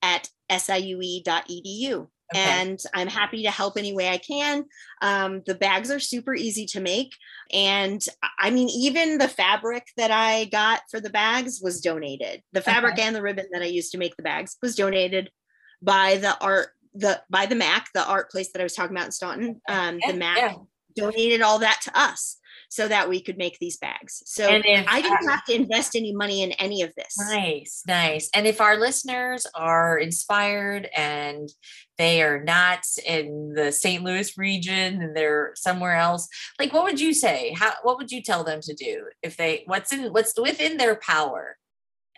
at siue.edu Okay. And I'm happy to help any way I can. Um, the bags are super easy to make. And I mean, even the fabric that I got for the bags was donated. The fabric okay. and the ribbon that I used to make the bags was donated by the art, the by the MAC, the art place that I was talking about in Staunton. Um, yeah, the MAC yeah. donated all that to us so that we could make these bags. So if, I didn't have to invest any money in any of this. Nice, nice. And if our listeners are inspired and they are not in the St. Louis region and they're somewhere else, like what would you say? How what would you tell them to do if they what's in what's within their power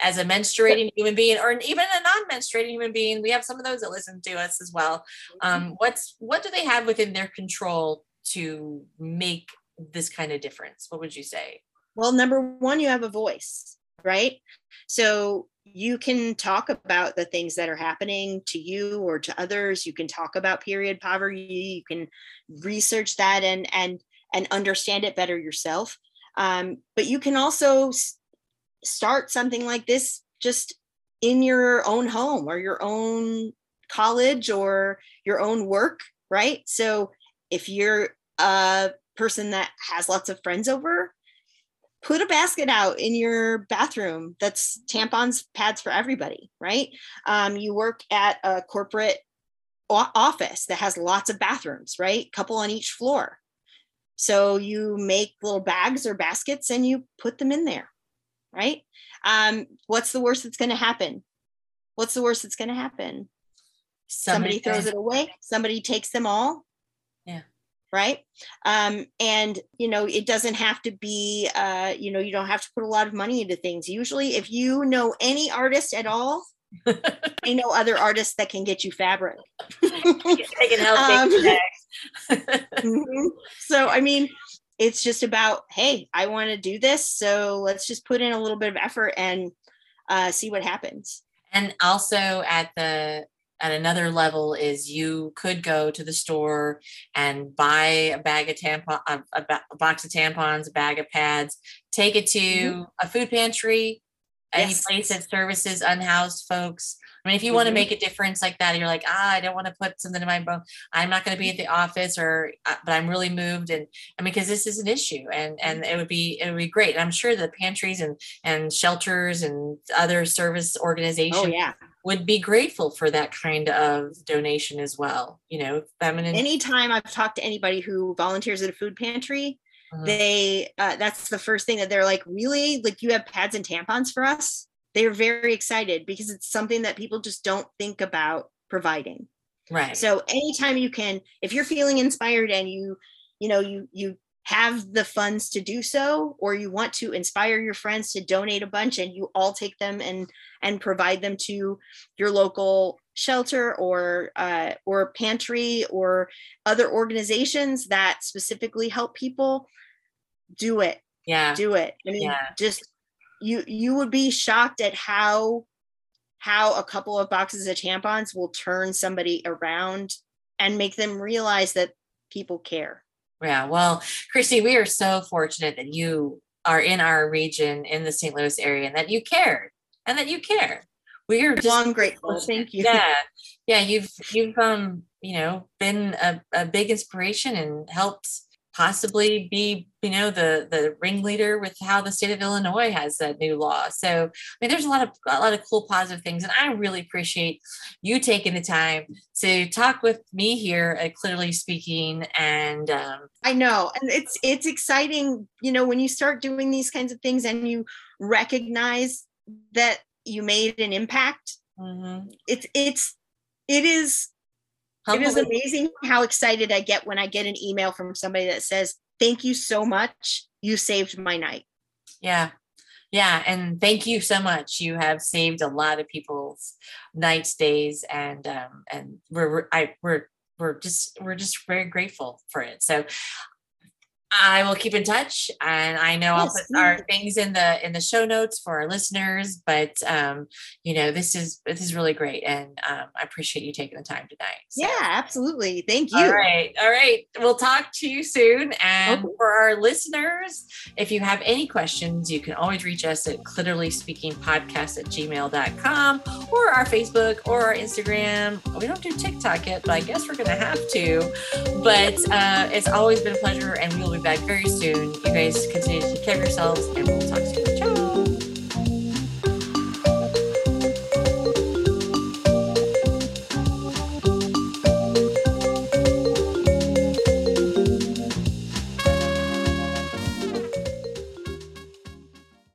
as a menstruating human being or even a non-menstruating human being we have some of those that listen to us as well um, mm-hmm. what's what do they have within their control to make this kind of difference? What would you say? Well number one you have a voice right? So you can talk about the things that are happening to you or to others. You can talk about period poverty. You can research that and and and understand it better yourself. Um, but you can also start something like this just in your own home or your own college or your own work, right? So if you're a person that has lots of friends over, put a basket out in your bathroom that's tampons, pads for everybody, right? Um, you work at a corporate office that has lots of bathrooms, right? Couple on each floor. So you make little bags or baskets and you put them in there right? Um, what's the worst that's going to happen? What's the worst that's going to happen? Somebody, somebody throws it away. Somebody takes them all. Right. Um, and you know, it doesn't have to be. Uh, you know, you don't have to put a lot of money into things. Usually, if you know any artist at all, I know other artists that can get you fabric. they can help. um, mm-hmm. So, I mean, it's just about hey i want to do this so let's just put in a little bit of effort and uh, see what happens and also at the at another level is you could go to the store and buy a bag of tampon a, a, box of tampons a bag of pads take it to mm-hmm. a food pantry any yes. place that services unhoused folks I mean, if you mm-hmm. want to make a difference like that, you're like, ah, I don't want to put something in my bone. I'm not going to be at the office, or uh, but I'm really moved, and I mean, because this is an issue, and and it would be it would be great. And I'm sure the pantries and and shelters and other service oh, organizations, oh, yeah. Would be grateful for that kind of donation as well. You know, feminine. Anytime I've talked to anybody who volunteers at a food pantry, mm-hmm. they uh, that's the first thing that they're like, really, like you have pads and tampons for us they're very excited because it's something that people just don't think about providing right so anytime you can if you're feeling inspired and you you know you you have the funds to do so or you want to inspire your friends to donate a bunch and you all take them and and provide them to your local shelter or uh, or pantry or other organizations that specifically help people do it yeah do it i mean yeah. just you you would be shocked at how how a couple of boxes of tampons will turn somebody around and make them realize that people care. Yeah, well, Christy, we are so fortunate that you are in our region in the St. Louis area and that you cared and that you care. We are just well, I'm grateful. Thank you. Yeah. Yeah. You've you've um, you know, been a, a big inspiration and helped possibly be you know the the ringleader with how the state of illinois has that new law so i mean there's a lot of a lot of cool positive things and i really appreciate you taking the time to talk with me here at Cliterally Speaking and um, i know and it's it's exciting you know when you start doing these kinds of things and you recognize that you made an impact mm-hmm. it's it's it is it is amazing how excited I get when I get an email from somebody that says, Thank you so much. You saved my night. Yeah. Yeah. And thank you so much. You have saved a lot of people's nights, days, and um, and we're I we're we're just we're just very grateful for it. So I will keep in touch, and I know yes, I'll put our things in the in the show notes for our listeners. But um, you know, this is this is really great, and um, I appreciate you taking the time tonight. So. Yeah, absolutely. Thank you. All right, all right. We'll talk to you soon. And okay. for our listeners, if you have any questions, you can always reach us at Cliterally Speaking podcast at gmail.com or our Facebook or our Instagram. We don't do TikTok yet, but I guess we're gonna have to. But uh, it's always been a pleasure, and we will be back very soon. You guys continue to take care of yourselves, and we'll talk soon.